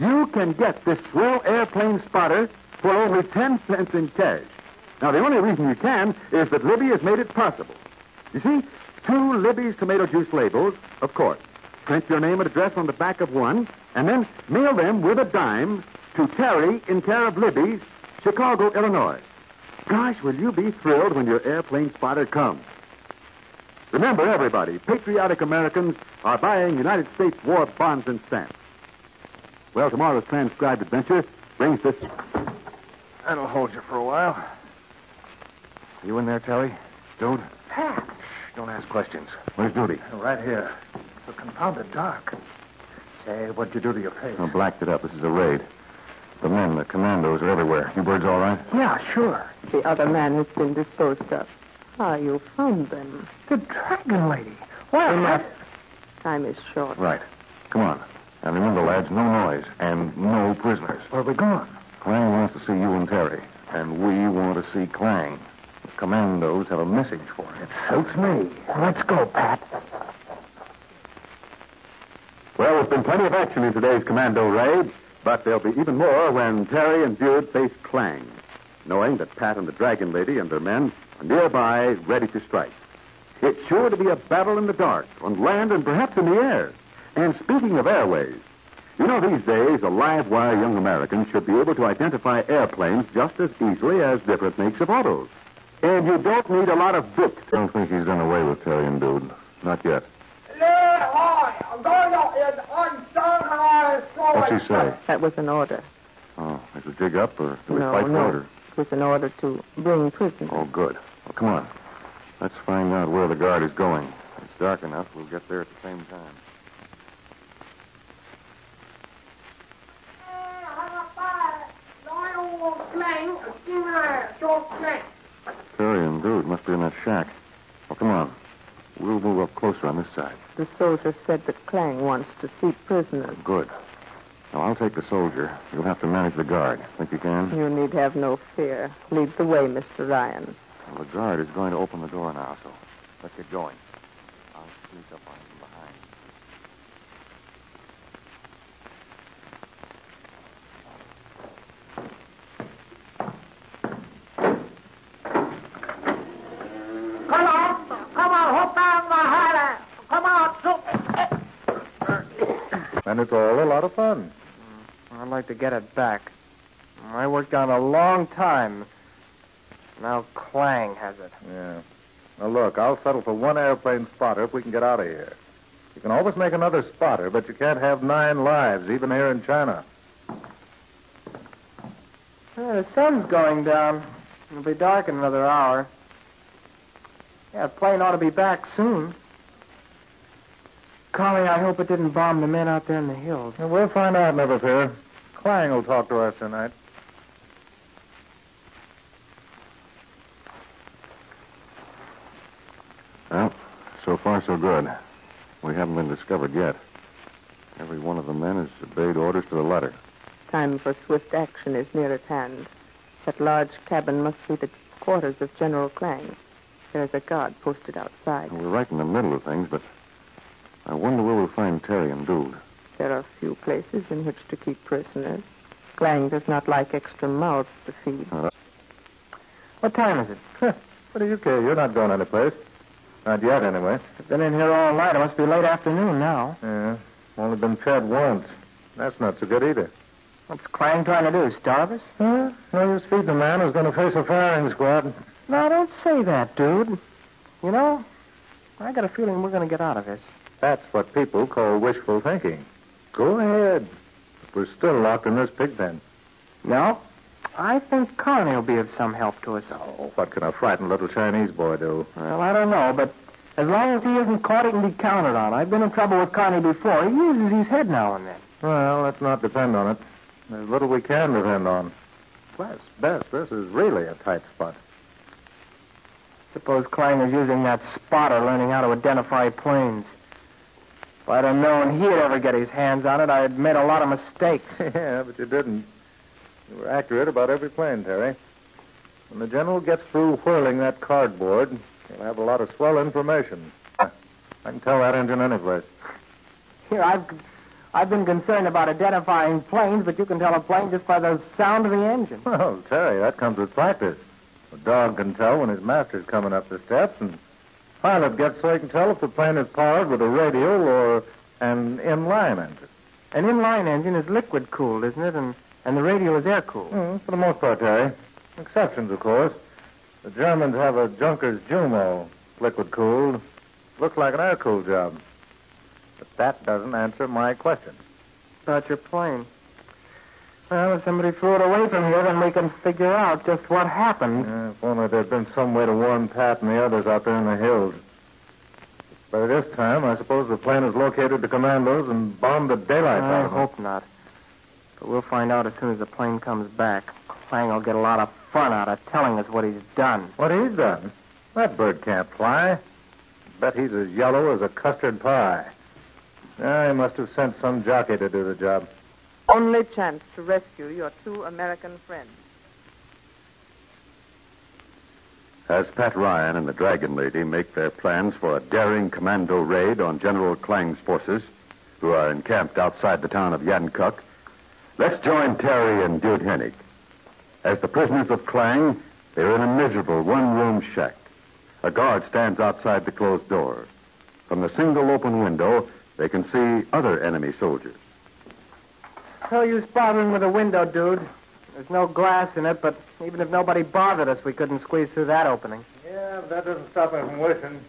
You can get this swell airplane spotter for only 10 cents in cash. Now, the only reason you can is that Libby has made it possible. You see, two Libby's tomato juice labels, of course. Print your name and address on the back of one, and then mail them with a dime to Terry in care of Libby's, Chicago, Illinois. Gosh, will you be thrilled when your airplane spotter comes. Remember, everybody, patriotic Americans are buying United States war bonds and stamps. Well, tomorrow's transcribed adventure brings this. That'll hold you for a while. Are You in there, Telly? Dude? Pat. Shh, don't ask questions. Where's Duty? Right here. So confounded dark. Say, what'd you do to your face? I blacked it up. This is a raid. The men, the commandos are everywhere. You birds all right? Yeah, sure. The other man has been disposed of. Ah, you found them. The dragon lady. Well, Enough. Time is short. Right. Come on. And remember, lads, no noise and no prisoners. where are we going? Klang wants to see you and Terry, and we want to see Klang. The commandos have a message for him. It suits me. Let's go, Pat. Well, there's been plenty of action in today's commando raid, but there'll be even more when Terry and Jude face Klang, knowing that Pat and the Dragon Lady and their men are nearby, ready to strike. It's sure to be a battle in the dark, on land and perhaps in the air. And speaking of airways, you know these days a live wire young American should be able to identify airplanes just as easily as different makes of autos. And you don't need a lot of bits. I don't think he's done away with Terry Dude. Not yet. What's he say? That was an order. Oh, is it dig up or do we no, fight no. harder? It was an order to bring prisoners. Oh, good. Well, come on. Let's find out where the guard is going. It's dark enough. We'll get there at the same time. Terry and Dude must be in that shack. Well, come on. We'll move up closer on this side. The soldier said that Klang wants to see prisoners. Good. Now, I'll take the soldier. You'll have to manage the guard. Think you can? You need have no fear. Lead the way, Mr. Ryan. Well, the guard is going to open the door now, so let's get going. I'll sneak up on him from behind. Come on. Come on. Hop down the highland. Come on, so. And it's all a lot of fun. Mm, I'd like to get it back. Mm, I worked on it a long time. Now Klang has it. Yeah. Now, look, I'll settle for one airplane spotter if we can get out of here. You can always make another spotter, but you can't have nine lives, even here in China. Yeah, the sun's going down. It'll be dark in another hour. Yeah, the plane ought to be back soon. Carly, I hope it didn't bomb the men out there in the hills. And we'll find out, never fear. Klang will talk to us tonight. Well, so far so good. We haven't been discovered yet. Every one of the men has obeyed orders to the letter. Time for swift action is near at hand. That large cabin must be the quarters of General Klang. There is a guard posted outside. We're right in the middle of things, but I wonder where we'll find Terry and Dude. There are few places in which to keep prisoners. Klang does not like extra mouths to feed. Uh, what time is it? What do you care? You're not going anyplace. Not yet, anyway. I've been in here all night. It must be late afternoon now. Yeah. Only been fed once. That's not so good either. What's Klang trying to do? Starve us? Huh? No use feeding a man who's going to face a firing squad. No, don't say that, dude. You know, I got a feeling we're going to get out of this. That's what people call wishful thinking. Go ahead. We're still locked in this pig pen. No? I think Connie will be of some help to us. Oh, what can a frightened little Chinese boy do? Well, I don't know, but as long as he isn't caught, he can be counted on. I've been in trouble with Connie before. He uses his head now and then. Well, let's not depend on it. There's little we can depend on. Bless, Bess, this is really a tight spot. Suppose Klang is using that spotter, learning how to identify planes. If I'd have known he'd ever get his hands on it, I'd made a lot of mistakes. yeah, but you didn't. You were accurate about every plane, Terry. When the general gets through whirling that cardboard, he'll have a lot of swell information. I can tell that engine any place. Here, I've, I've been concerned about identifying planes, but you can tell a plane just by the sound of the engine. Well, Terry, that comes with practice. A dog can tell when his master's coming up the steps, and pilot gets so he can tell if the plane is powered with a radial or an inline engine. An inline engine is liquid cooled, isn't it? And and the radial is air cooled. Mm, for the most part, Terry. Exceptions, of course. The Germans have a Junkers Jumo, liquid cooled. Looks like an air cooled job. But that doesn't answer my question. About your plane. Well, if somebody threw it away from here, then we can figure out just what happened. Yeah, if only there'd been some way to warn Pat and the others out there in the hills. By this time, I suppose the plane has located the commandos and bombed the daylight I out of them. hope not. But we'll find out as soon as the plane comes back. Klang will get a lot of fun out of telling us what he's done. What he's done? That bird can't fly. Bet he's as yellow as a custard pie. Ah, he must have sent some jockey to do the job. Only chance to rescue your two American friends. As Pat Ryan and the Dragon Lady make their plans for a daring commando raid on General Klang's forces, who are encamped outside the town of Yankuck, let's join Terry and Dude Hennick. As the prisoners of Klang, they're in a miserable one-room shack. A guard stands outside the closed door. From the single open window, they can see other enemy soldiers. No use bothering with a window, dude. There's no glass in it, but even if nobody bothered us, we couldn't squeeze through that opening. Yeah, but that doesn't stop me from wishing.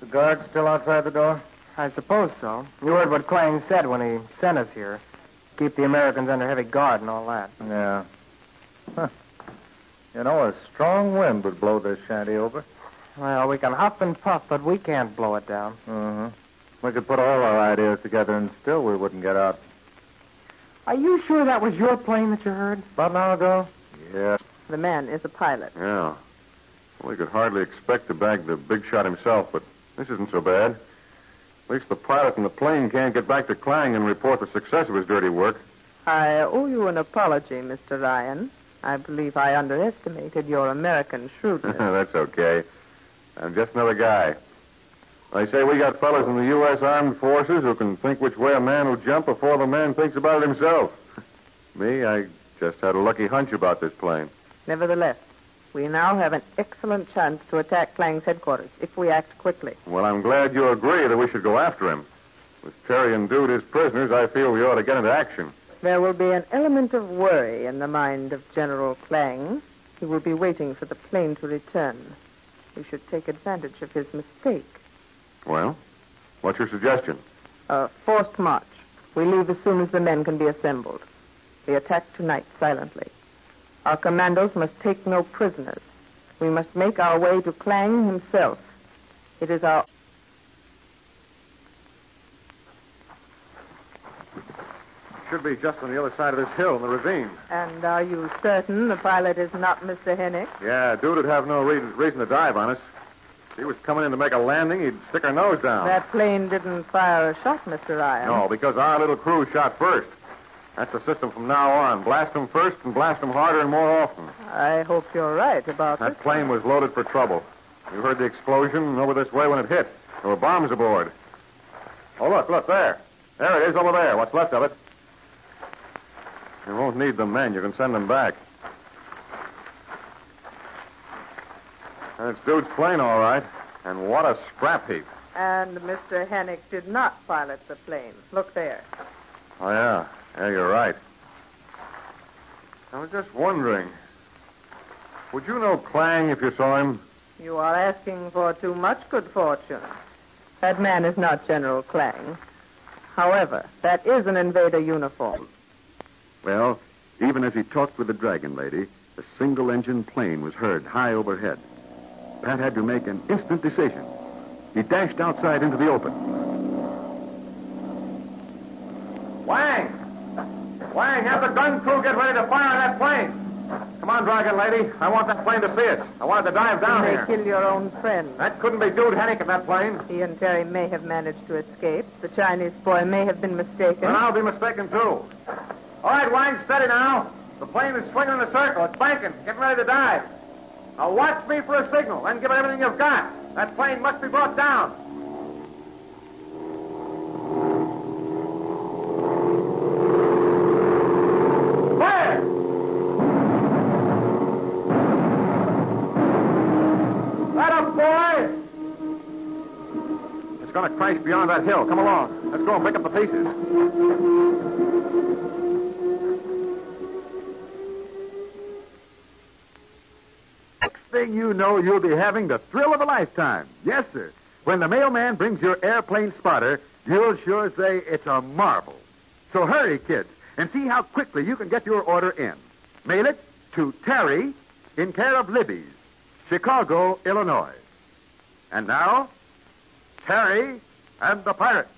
The guard still outside the door? I suppose so. You heard what Klang said when he sent us here. Keep the Americans under heavy guard and all that. Yeah. Huh. You know, a strong wind would blow this shanty over. Well, we can huff and puff, but we can't blow it down. Mm-hmm. We could put all our ideas together and still we wouldn't get out. Are you sure that was your plane that you heard? About an hour ago? Yeah. The man is a pilot. Yeah. We could hardly expect to bag the big shot himself, but this isn't so bad. At least the pilot in the plane can't get back to Klang and report the success of his dirty work. I owe you an apology, Mr. Ryan. I believe I underestimated your American shrewdness. That's okay. I'm just another guy. They say we got fellas in the U.S. Armed Forces who can think which way a man will jump before the man thinks about it himself. Me, I just had a lucky hunch about this plane. Nevertheless, we now have an excellent chance to attack Klang's headquarters if we act quickly. Well, I'm glad you agree that we should go after him. With Terry and Dude as prisoners, I feel we ought to get into action. There will be an element of worry in the mind of General Klang. He will be waiting for the plane to return. We should take advantage of his mistake. Well, what's your suggestion? A forced march. We leave as soon as the men can be assembled. We attack tonight silently. Our commandos must take no prisoners. We must make our way to Klang himself. It is our Should be just on the other side of this hill in the ravine. And are you certain the pilot is not Mr. Hennick? Yeah, Dude would have no reason, reason to dive on us. If he was coming in to make a landing, he'd stick her nose down. That plane didn't fire a shot, Mr. Ryan. No, because our little crew shot first. That's the system from now on. Blast them first and blast them harder and more often. I hope you're right about That this. plane was loaded for trouble. You heard the explosion over this way when it hit. There were bombs aboard. Oh, look, look, there. There it is over there. What's left of it. You won't need the men. You can send them back. That's Dude's plane, all right. And what a scrap heap. And Mr. Hennick did not pilot the plane. Look there. Oh, yeah. Yeah, you're right. I was just wondering. Would you know Klang if you saw him? You are asking for too much good fortune. That man is not General Klang. However, that is an invader uniform. Well, even as he talked with the Dragon Lady, a single engine plane was heard high overhead. Pat had to make an instant decision. He dashed outside into the open. Wang! Wang, have the gun crew get ready to fire on that plane. Come on, Dragon Lady. I want that plane to see us. I want it to dive down you may here. kill your own friend. That couldn't be Dude Hennick in that plane. He and Terry may have managed to escape. The Chinese boy may have been mistaken. And I'll be mistaken, too. All right, Wang, steady now. The plane is swinging in a circle. It's banking, getting ready to dive. Now watch me for a signal, then give it everything you've got. That plane must be brought down. It's going to crash beyond that hill. Come along. Let's go and pick up the pieces. Thing you know, you'll be having the thrill of a lifetime. Yes, sir. When the mailman brings your airplane spotter, you'll sure say it's a marvel. So hurry, kids, and see how quickly you can get your order in. Mail it to Terry in care of Libby's, Chicago, Illinois. And now, Terry and the Pirate.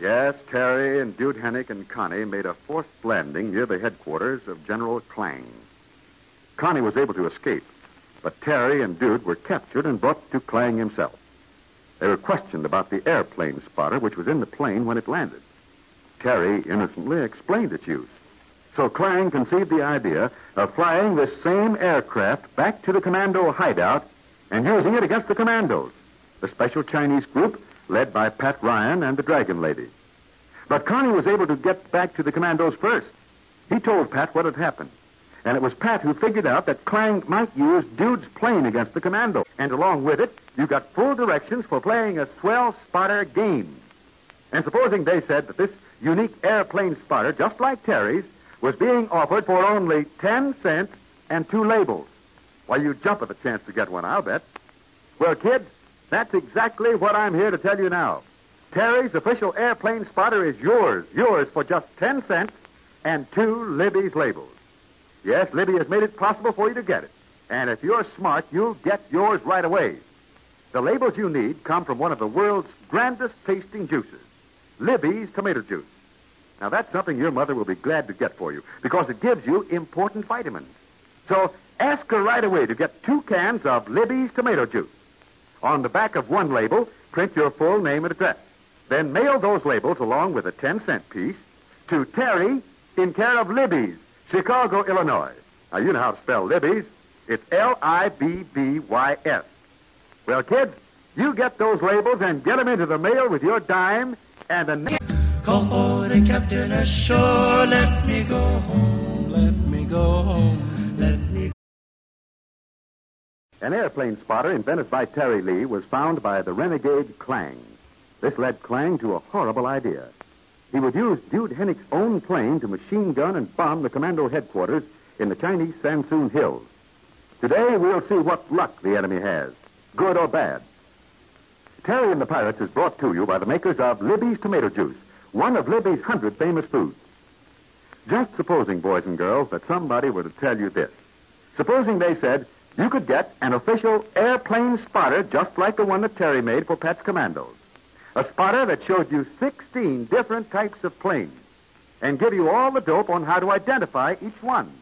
Yes, Terry and Dude Hennick and Connie made a forced landing near the headquarters of General Klang. Connie was able to escape, but Terry and Dude were captured and brought to Klang himself. They were questioned about the airplane spotter which was in the plane when it landed. Terry innocently explained its use. So Klang conceived the idea of flying this same aircraft back to the commando hideout and using it against the commandos, the special Chinese group led by Pat Ryan and the Dragon Lady. But Connie was able to get back to the commandos first. He told Pat what had happened. And it was Pat who figured out that Klang might use Dude's plane against the commando. And along with it, you got full directions for playing a swell spotter game. And supposing they said that this unique airplane spotter, just like Terry's, was being offered for only 10 cents and two labels. Why, you'd jump at the chance to get one, I'll bet. Well, kids, that's exactly what I'm here to tell you now. Terry's official airplane spotter is yours, yours for just 10 cents and two Libby's labels. Yes, Libby has made it possible for you to get it. And if you're smart, you'll get yours right away. The labels you need come from one of the world's grandest tasting juices, Libby's tomato juice. Now, that's something your mother will be glad to get for you because it gives you important vitamins. So ask her right away to get two cans of Libby's tomato juice. On the back of one label, print your full name and address. Then mail those labels along with a 10 cent piece to Terry in care of Libby's, Chicago, Illinois. Now, you know how to spell Libby's. It's L I B B Y S. Well, kids, you get those labels and get them into the mail with your dime and a. Call for the captain ashore. Let me go home. Let An airplane spotter invented by Terry Lee was found by the renegade Klang. This led Klang to a horrible idea. He would use Dude Hennick's own plane to machine gun and bomb the commando headquarters in the Chinese Sansoon Hills. Today, we'll see what luck the enemy has, good or bad. Terry and the Pirates is brought to you by the makers of Libby's Tomato Juice, one of Libby's hundred famous foods. Just supposing, boys and girls, that somebody were to tell you this. Supposing they said you could get an official airplane spotter just like the one that Terry made for Pat's Commandos. A spotter that showed you 16 different types of planes and give you all the dope on how to identify each one.